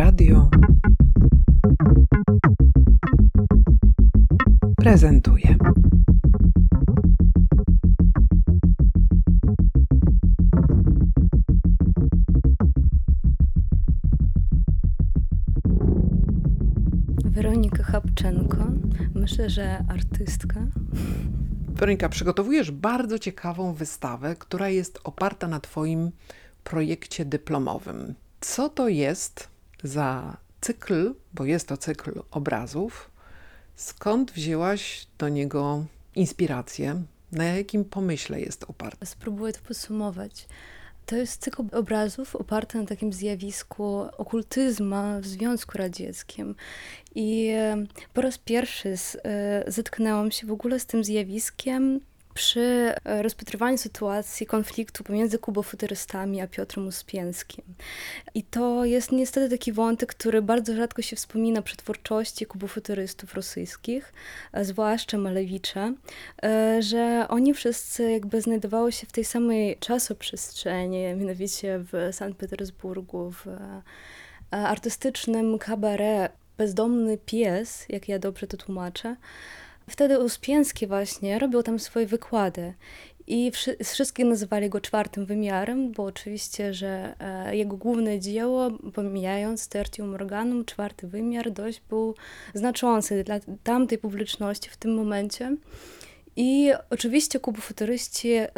Radio prezentuje. Weronika Chapczenko, myślę, że artystka. Weronika, przygotowujesz bardzo ciekawą wystawę, która jest oparta na Twoim projekcie dyplomowym. Co to jest za cykl, bo jest to cykl obrazów? Skąd wzięłaś do niego inspirację? Na jakim pomyśle jest oparty? Spróbuję to podsumować. To jest cykl obrazów oparty na takim zjawisku okultyzmu w Związku Radzieckim. I e, po raz pierwszy z, e, zetknęłam się w ogóle z tym zjawiskiem przy e, rozpatrywaniu sytuacji konfliktu pomiędzy kubofuturystami a Piotrem Uspienskim. I to jest niestety taki wątek, który bardzo rzadko się wspomina przy twórczości kubofuturystów rosyjskich, e, zwłaszcza Malewicza, e, że oni wszyscy jakby znajdowały się w tej samej czasoprzestrzeni, mianowicie w Sankt Petersburgu, w artystycznym kabaret Bezdomny pies, jak ja dobrze to tłumaczę, Wtedy Uspienski właśnie robił tam swoje wykłady i wszystkie nazywali go czwartym wymiarem, bo oczywiście, że e, jego główne dzieło, pomijając Tertium Morganum, czwarty wymiar dość był znaczący dla tamtej publiczności w tym momencie. I oczywiście kubofuturyści e,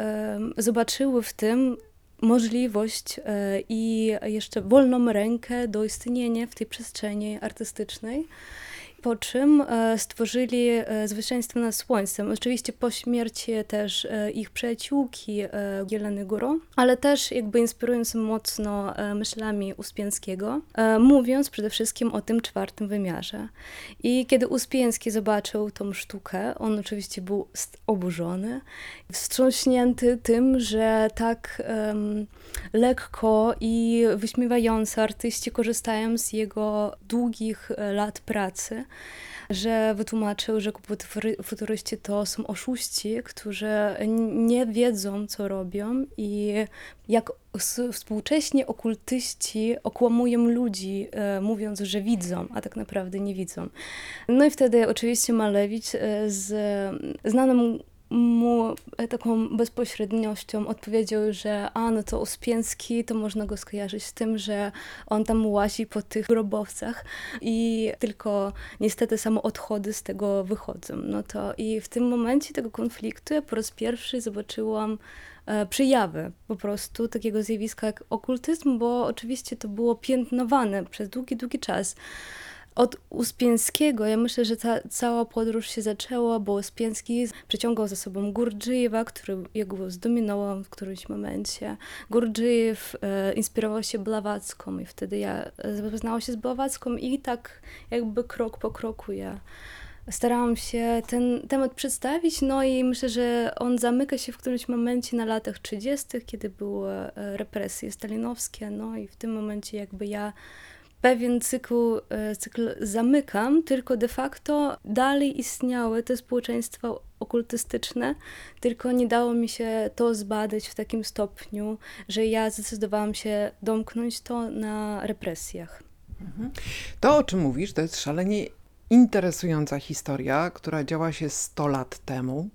zobaczyły w tym możliwość e, i jeszcze wolną rękę do istnienia w tej przestrzeni artystycznej po czym e, stworzyli e, Zwycięstwo nad Słońcem. Oczywiście po śmierci też e, ich przyjaciółki Jeleny Góro, ale też jakby inspirując mocno myślami Uspięckiego, mówiąc przede wszystkim o tym czwartym wymiarze. I kiedy Uspięski zobaczył tą sztukę, on oczywiście był oburzony, wstrząśnięty tym, że tak um, lekko i wyśmiewająco artyści korzystają z jego długich lat pracy że wytłumaczył, że futuryści to są oszuści, którzy nie wiedzą, co robią i jak współcześnie okultyści okłamują ludzi, e, mówiąc, że widzą, a tak naprawdę nie widzą. No i wtedy oczywiście Malewicz e, z znanym mu e, taką bezpośredniością odpowiedział, że a, no to to można go skojarzyć z tym, że on tam łazi po tych grobowcach i tylko niestety samo odchody z tego wychodzą. No to i w tym momencie tego konfliktu ja po raz pierwszy zobaczyłam e, przyjawy po prostu takiego zjawiska jak okultyzm, bo oczywiście to było piętnowane przez długi, długi czas od Uspięskiego, ja myślę, że ta cała podróż się zaczęła, bo Uspięski przyciągał za sobą Gurdżyjewa, który jego zdominował w którymś momencie. Gurdżyjew e, inspirował się Blawacką i wtedy ja zapoznałam się z Blawacką i tak jakby krok po kroku ja starałam się ten temat przedstawić, no i myślę, że on zamyka się w którymś momencie na latach 30., kiedy były e, represje stalinowskie, no i w tym momencie jakby ja pewien cykl, e, cykl zamykam, tylko de facto dalej istniały te społeczeństwa okultystyczne, tylko nie dało mi się to zbadać w takim stopniu, że ja zdecydowałam się domknąć to na represjach. Mhm. To, o czym mówisz, to jest szalenie interesująca historia, która działa się 100 lat temu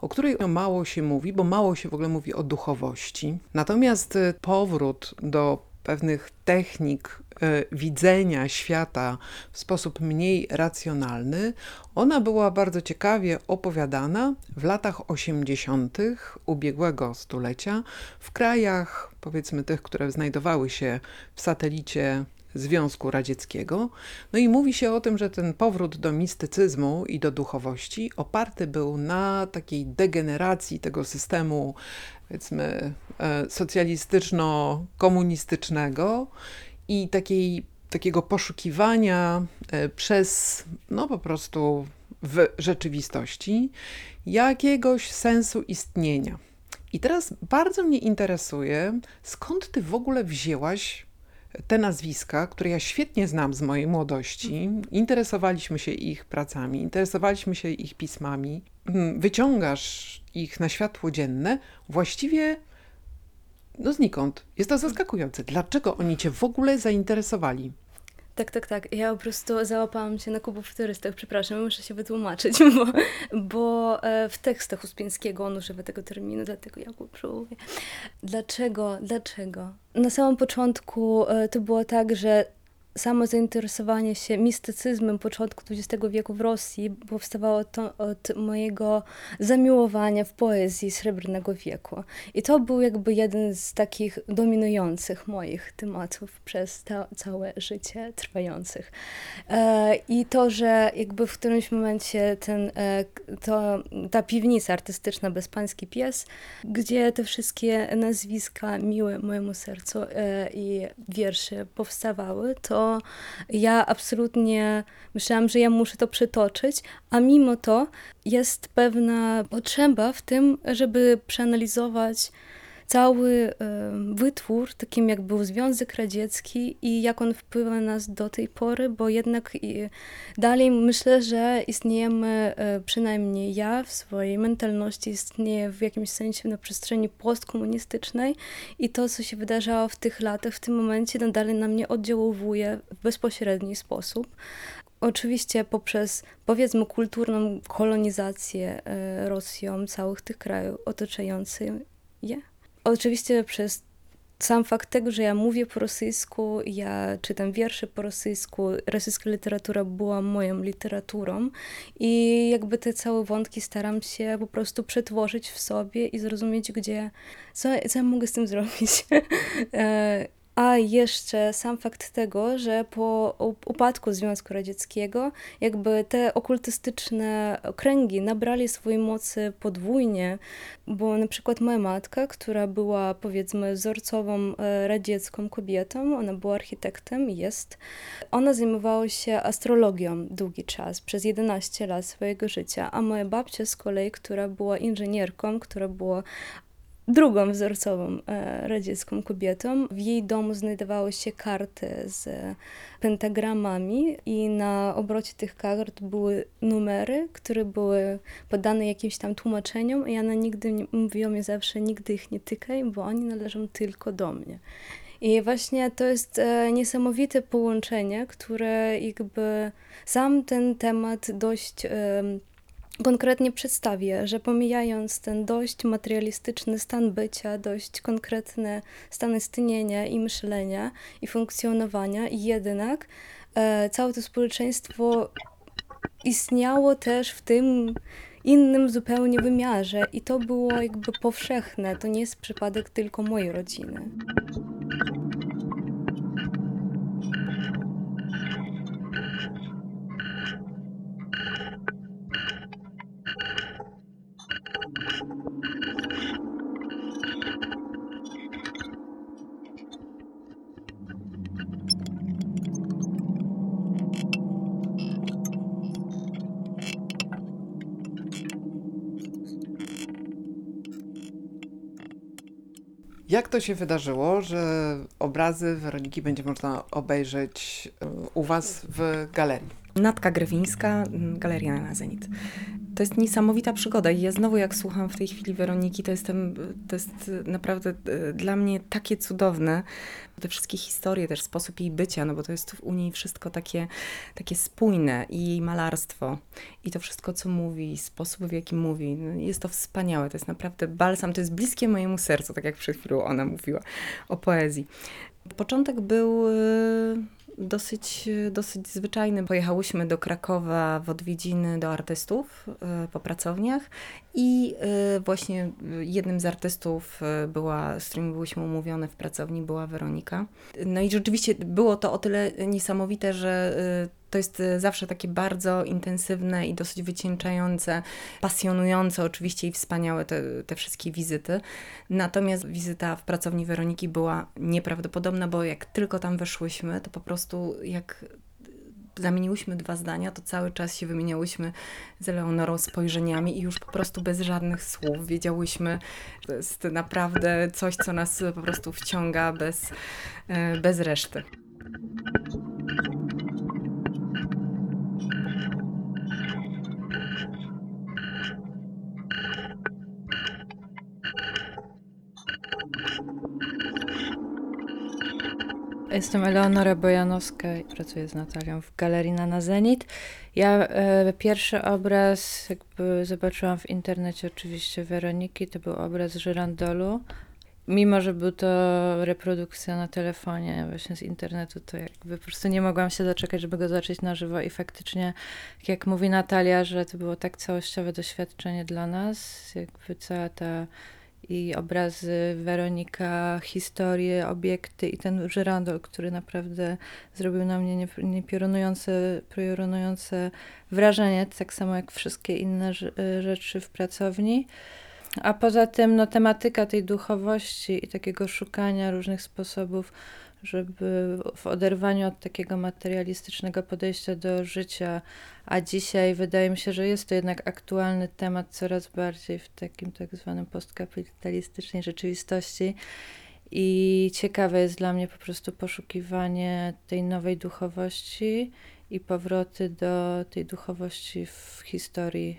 o której mało się mówi, bo mało się w ogóle mówi o duchowości. Natomiast e, powrót do pewnych technik e, widzenia świata w sposób mniej racjonalny, ona była bardzo ciekawie opowiadana w latach 80. ubiegłego stulecia w krajach, powiedzmy tych, które znajdowały się w satelicie Związku Radzieckiego. No i mówi się o tym, że ten powrót do mistycyzmu i do duchowości oparty był na takiej degeneracji tego systemu powiedzmy e, socjalistyczno-komunistycznego i takiej, takiego poszukiwania e, przez no po prostu w rzeczywistości jakiegoś sensu istnienia. I teraz bardzo mnie interesuje, skąd ty w ogóle wzięłaś te nazwiska, które ja świetnie znam z mojej młodości. Interesowaliśmy się ich pracami, interesowaliśmy się ich pismami. Mm, wyciągasz ich na światło dzienne właściwie no znikąd. Jest to zaskakujące. Dlaczego oni cię w ogóle zainteresowali? Tak, tak, tak. Ja po prostu załapałam się na Kubu Futurystach, przepraszam, muszę się wytłumaczyć, bo, bo e, w tekstach Uspieńskiego on używa tego terminu, dlatego ja go próbuję. Dlaczego? Dlaczego? Na samym początku e, to było tak, że samo zainteresowanie się mistycyzmem początku XX wieku w Rosji powstawało to od mojego zamiłowania w poezji Srebrnego wieku. I to był jakby jeden z takich dominujących moich tematów przez ta, całe życie trwających. E, I to, że jakby w którymś momencie ten, e, to, ta piwnica artystyczna Bezpański Pies, gdzie te wszystkie nazwiska miłe mojemu sercu e, i wiersze powstawały, to ja absolutnie myślałam, że ja muszę to przytoczyć, a mimo to jest pewna potrzeba w tym, żeby przeanalizować cały wytwór, takim jak był Związek Radziecki i jak on wpływa na nas do tej pory, bo jednak dalej myślę, że istniejemy, e, przynajmniej ja w swojej mentalności istnieję w jakimś sensie na przestrzeni postkomunistycznej i to, co się wydarzało w tych latach, w tym momencie nadal na mnie oddziałuje w bezpośredni sposób. Oczywiście poprzez, powiedzmy, kulturną kolonizację e, Rosją całych tych krajów otaczających je. Oczywiście przez sam fakt tego, że ja mówię po rosyjsku, ja czytam wiersze po rosyjsku, rosyjska literatura była moją literaturą i jakby te całe wątki staram się po prostu przetworzyć w sobie i zrozumieć, gdzie, co, co ja mogę z tym zrobić. A jeszcze sam fakt tego, że po upadku Związku Radzieckiego jakby te okultystyczne kręgi nabrali swojej mocy podwójnie, bo na przykład moja matka, która była powiedzmy wzorcową e, radziecką kobietą, ona była architektem, jest, ona zajmowała się astrologią długi czas, przez 11 lat swojego życia, a moja babcia z kolei, która była inżynierką, która była drugą wzorcową e, radziecką kobietą. W jej domu znajdowały się karty z pentagramami i na obrocie tych kart były numery, które były podane jakimś tam tłumaczeniom i ona nigdy mówiła mi zawsze, nigdy ich nie tykaj, bo oni należą tylko do mnie. I właśnie to jest e, niesamowite połączenie, które jakby sam ten temat dość konkretnie przedstawię, że pomijając ten dość materialistyczny stan bycia, dość konkretne stan istnienia i myślenia i funkcjonowania, jednak e, całe to społeczeństwo istniało też w tym innym zupełnie wymiarze i to było jakby powszechne. To nie jest przypadek tylko mojej rodziny. Jak to się wydarzyło, że obrazy Weroniki będzie można obejrzeć e, u Was w galerii? Natka Grewińska, Galeria na Zenit to jest niesamowita przygoda i ja znowu jak słucham w tej chwili Weroniki, to, jestem, to jest naprawdę e, dla mnie takie cudowne. Te wszystkie historie, też sposób jej bycia, no bo to jest u niej wszystko takie, takie spójne i jej malarstwo i to wszystko, co mówi, sposób w jaki mówi, no jest to wspaniałe, to jest naprawdę balsam, to jest bliskie mojemu sercu, tak jak przed chwilą ona mówiła o poezji. Początek był e, dosyć, dosyć zwyczajny. Pojechałyśmy do Krakowa w odwiedziny do artystów e, po pracowniach i e, właśnie jednym z artystów e, była, z którym byłyśmy umówione w pracowni, była Weronika. No i rzeczywiście było to o tyle niesamowite, że to jest zawsze takie bardzo intensywne i dosyć wycieńczające, pasjonujące oczywiście i wspaniałe te, te wszystkie wizyty. Natomiast wizyta w pracowni Weroniki była nieprawdopodobna, bo jak tylko tam weszłyśmy, to po prostu jak zamieniłyśmy dwa zdania, to cały czas się wymieniałyśmy z Eleonorą spojrzeniami i już po prostu bez żadnych słów wiedziałyśmy, to jest naprawdę coś, co nas po prostu wciąga bez, e, bez reszty. Jestem Eleonora Bojanowska i pracuję z Natalią w Galerii na Zenit. Ja e, pierwszy obraz jakby zobaczyłam w internecie oczywiście Weroniki, to był obraz Żyrandolu. Mimo, że był to reprodukcja na telefonie właśnie z internetu, to jakby po prostu nie mogłam się doczekać, żeby go zobaczyć na żywo i faktycznie, jak mówi Natalia, że to było tak całościowe doświadczenie dla nas, jakby cała ta i obrazy Weronika, historie, obiekty i ten żyrandol, który naprawdę zrobił na mnie niepiorunujące, piorunujące wrażenie, tak samo jak wszystkie inne rzeczy w pracowni. A poza tym no, tematyka tej duchowości i takiego szukania różnych sposobów, żeby w oderwaniu od takiego materialistycznego podejścia do życia, a dzisiaj wydaje mi się, że jest to jednak aktualny temat coraz bardziej w takim tak zwanym postkapitalistycznej rzeczywistości. I ciekawe jest dla mnie po prostu poszukiwanie tej nowej duchowości i powroty do tej duchowości w historii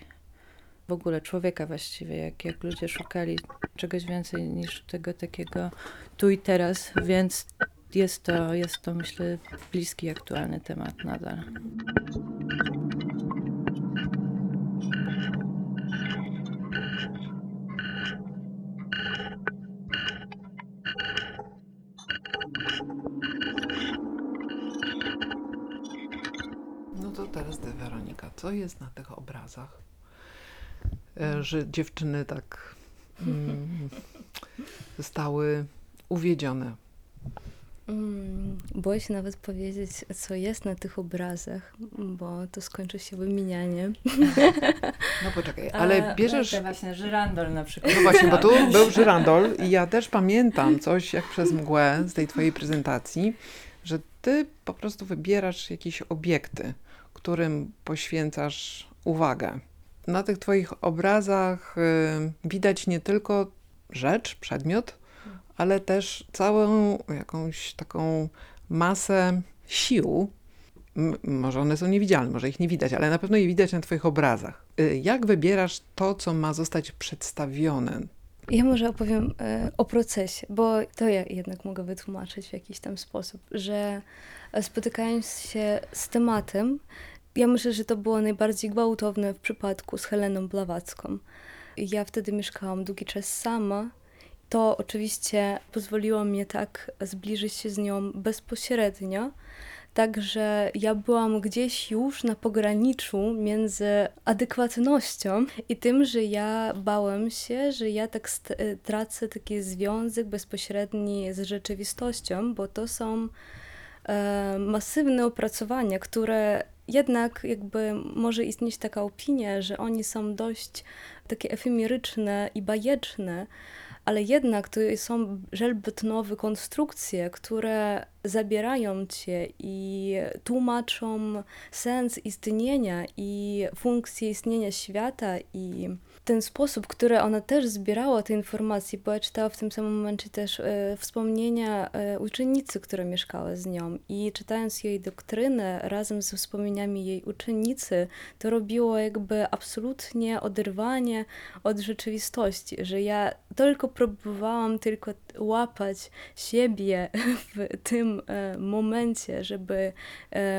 w ogóle człowieka właściwie, jak, jak ludzie szukali czegoś więcej niż tego takiego tu i teraz, więc jest to, jest to myślę bliski, aktualny temat nadal. No to teraz ty, Weronika, co jest na tych obrazach? E, że dziewczyny tak mm, zostały uwiedzione Mm, boję się nawet powiedzieć, co jest na tych obrazach, bo to skończy się wymienianie. No poczekaj, ale bierzesz... To właśnie żyrandol na przykład. No właśnie, bo tu był żyrandol i ja też pamiętam coś jak przez mgłę z tej twojej prezentacji, że ty po prostu wybierasz jakieś obiekty, którym poświęcasz uwagę. Na tych twoich obrazach y, widać nie tylko rzecz, przedmiot, ale też całą jakąś taką masę sił. może one są niewidzialne, może ich nie widać, ale na pewno je widać na Twoich obrazach. Y, jak wybierasz to, co ma zostać przedstawione? Ja może opowiem e, o procesie, bo to ja jednak mogę wytłumaczyć w jakiś tam sposób, że spotykając się z tematem, ja myślę, że to było najbardziej gwałtowne w przypadku z Heleną Blawacką. Ja wtedy mieszkałam długi czas sama to oczywiście pozwoliło mi tak zbliżyć się z nią bezpośrednio. Także ja byłam gdzieś już na pograniczu między adekwatnością i tym, że ja bałem się, że ja tak tracę taki związek bezpośredni z rzeczywistością, bo to są e, masywne opracowania, które jednak jakby może istnieć taka opinia, że oni są dość takie efemeryczne i bajeczne, ale jednak to są żelbetnowe konstrukcje, które zabierają cię i tłumaczą sens istnienia i funkcję istnienia świata i ten sposób, który ona też zbierała te informacje, bo ja czytała w tym samym momencie też e, wspomnienia e, uczennicy, która mieszkała z nią. I czytając jej doktrynę razem ze wspomnieniami jej uczennicy, to robiło jakby absolutnie oderwanie od rzeczywistości, że ja tylko próbowałam tylko łapać siebie w tym e, momencie, żeby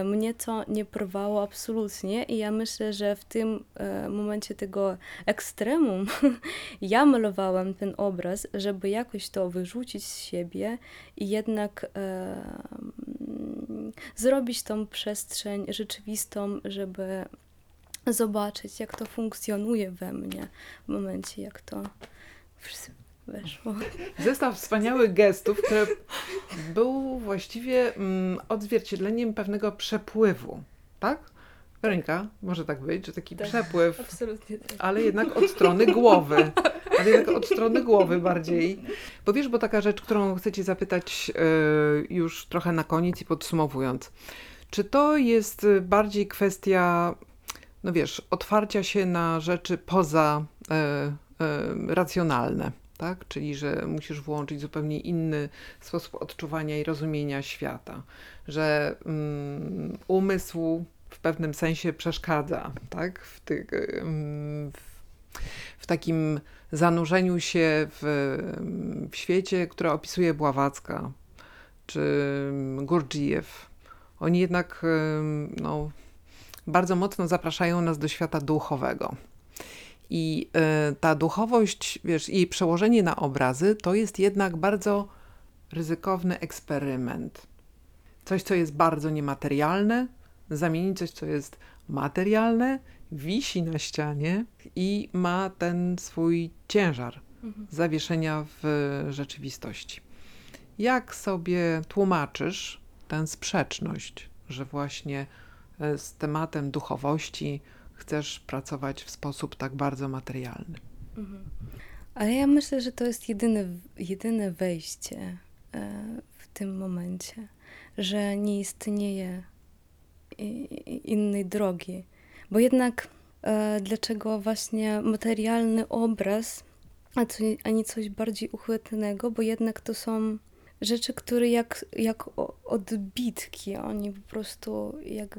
mnie to nie porwało absolutnie. I ja myślę, że w tym momencie tego ekstremum ja malowałam ten obraz, żeby jakoś to wyrzucić z siebie i jednak zrobić tą przestrzeń rzeczywistą, żeby zobaczyć, jak to funkcjonuje we mnie w momencie, jak to weszło. Zestaw wspaniałych gestów, który był właściwie mm, odzwierciedleniem pewnego przepływu, tak? Weronika, może tak być, że taki tak, przepływ, absolutnie tak. ale jednak od strony głowy. Ale jednak od strony głowy bardziej. Bo wiesz, bo taka rzecz, którą chcę Cię zapytać yy, już trochę na koniec i podsumowując. Czy to jest bardziej kwestia, no wiesz, otwarcia się na rzeczy poza yy, racjonalne? tak? Czyli, że musisz włączyć zupełnie inny sposób odczuwania i rozumienia świata, że um, umysł w pewnym sensie przeszkadza, tak? W, ty, um, w, takim zanurzeniu się w, w świecie, które opisuje Bławacka, czy Gurdjieff, oni jednak no, bardzo mocno zapraszają nas do świata duchowego. I y, ta duchowość, wiesz, jej przełożenie na obrazy to jest jednak bardzo ryzykowny eksperyment. Coś, co jest bardzo niematerialne, zamienić coś, co jest materialne, wisi na ścianie i ma ten swój ciężar zawieszenia w rzeczywistości. Jak sobie tłumaczysz tę sprzeczność, że właśnie e, z tematem duchowości chcesz pracować w sposób tak bardzo materialny? Ale ja myślę, że to jest jedyne, jedyne wejście e, w tym momencie, że nie istnieje innej drogi. Bo jednak e, dlaczego właśnie materialny obraz, a, co, nie coś bardziej uchwytnego, bo jednak to są rzeczy, które jak, jak odbitki, oni po prostu jak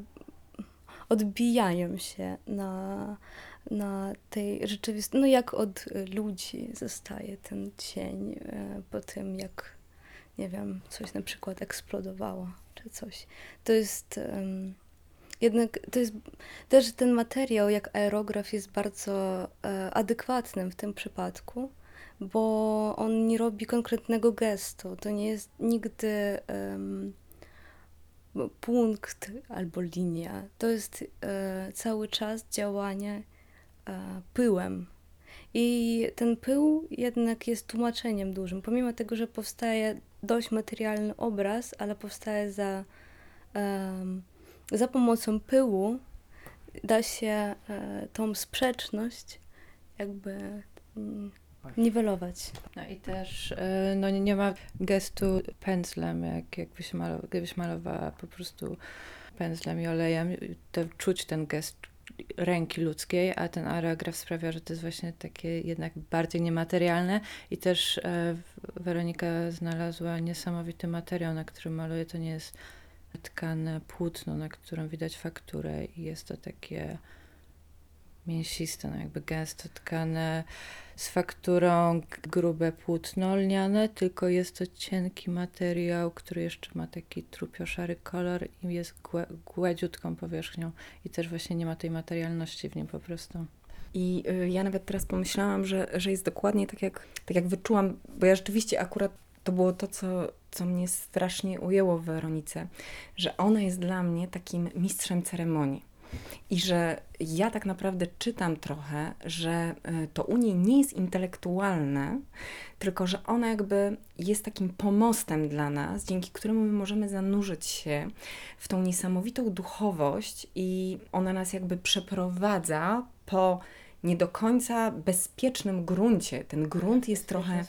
odbijają się na, na tej rzeczywistości. No jak od ludzi zostaje ten cień e, po tym, jak nie wiem, coś na przykład eksplodowało, czy coś. To jest jednak, to jest też ten materiał, jak aerograf jest bardzo e, adekwatnym w tym przypadku, bo on nie robi konkretnego gestu. To nie jest nigdy punkt albo linia. To jest e, cały czas działanie e, pyłem. I ten pył jednak jest tłumaczeniem dużym. Pomimo tego, że powstaje dość materialny obraz, ale powstaje za, em, za pomocą pyłu, da się e, tą sprzeczność jakby mm, niwelować. No i też e, no, nie- ma gestu pędzlem, jak, jakbyś malo, gdybyś malowała po prostu pędzlem i olejem. To czuć ten gest ręki ludzkiej, a ten aerograf sprawia, że to jest właśnie takie jednak bardziej niematerialne i też e, Weronika znalazła niesamowity materiał, na którym maluje. To nie jest tkane płótno, na którym widać fakturę i jest to takie mięsiste, no jakby gęsto tkane z fakturą grube płótno lniane, tylko jest to cienki materiał, który jeszcze ma taki trupio-szary kolor i jest gładziutką powierzchnią i też właśnie nie ma tej materialności w nim po prostu. I y, ja nawet teraz pomyślałam, że, że jest dokładnie tak jak, tak jak wyczułam, bo ja rzeczywiście akurat to było to, co, co mnie strasznie ujęło w Weronice, że ona jest dla mnie takim mistrzem ceremonii. I że ja tak naprawdę czytam trochę, że y, to u niej nie jest intelektualne, tylko że ona jakby jest takim pomostem dla nas, dzięki któremu my możemy zanurzyć się w tą niesamowitą duchowość i ona nas jakby przeprowadza po nie do końca bezpiecznym gruncie. Ten grunt jest trochę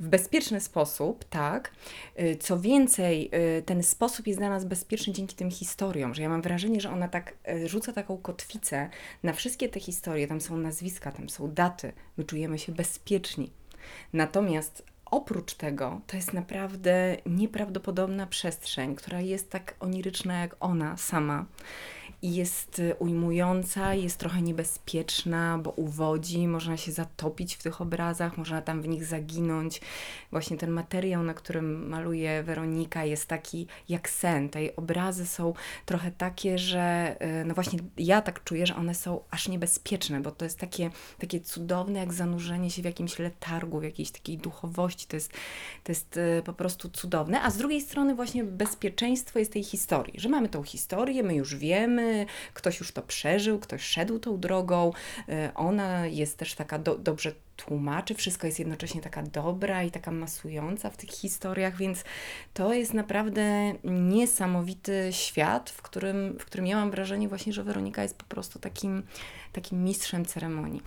w bezpieczny sposób, tak. Y, Co więcej, y, ten sposób jest dla nas bezpieczny dzięki tym historiom, że ja mam wrażenie, że ona tak y, rzuca taką kotwicę na wszystkie te historie, tam są nazwiska, tam są daty, my czujemy się bezpieczni. Natomiast oprócz tego, to jest naprawdę nieprawdopodobna przestrzeń, która jest tak oniryczna jak ona sama. Jest y, ujmująca, jest trochę niebezpieczna, bo uwodzi, można się zatopić w tych obrazach, można tam w nich zaginąć. Właśnie ten materiał, na którym maluje Weronika, jest taki jak sen. Te obrazy są trochę takie, że y, no właśnie ja tak czuję, że one są aż niebezpieczne, bo to jest takie, takie cudowne, jak zanurzenie się w jakimś letargu, w jakiejś takiej duchowości. To jest, to jest y, po prostu cudowne. A z drugiej strony właśnie bezpieczeństwo jest tej historii, że mamy tą historię, my już wiemy, ktoś już to przeżył, ktoś szedł tą drogą, y, ona jest też taka do, dobrze tłumaczy, wszystko jest jednocześnie taka dobra i taka masująca w tych historiach, więc to jest naprawdę niesamowity świat, w którym, w którym ja mam wrażenie właśnie, że Weronika jest po prostu takim, takim mistrzem ceremonii.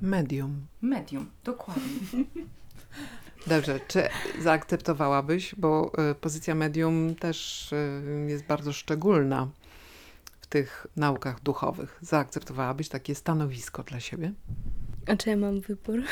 Medium. Medium, dokładnie. Dobrze, czy zaakceptowałabyś, bo y, pozycja medium też y, jest bardzo szczególna tych naukach duchowych. Zaakceptowałabyś takie stanowisko dla siebie? A czy ja mam wybór?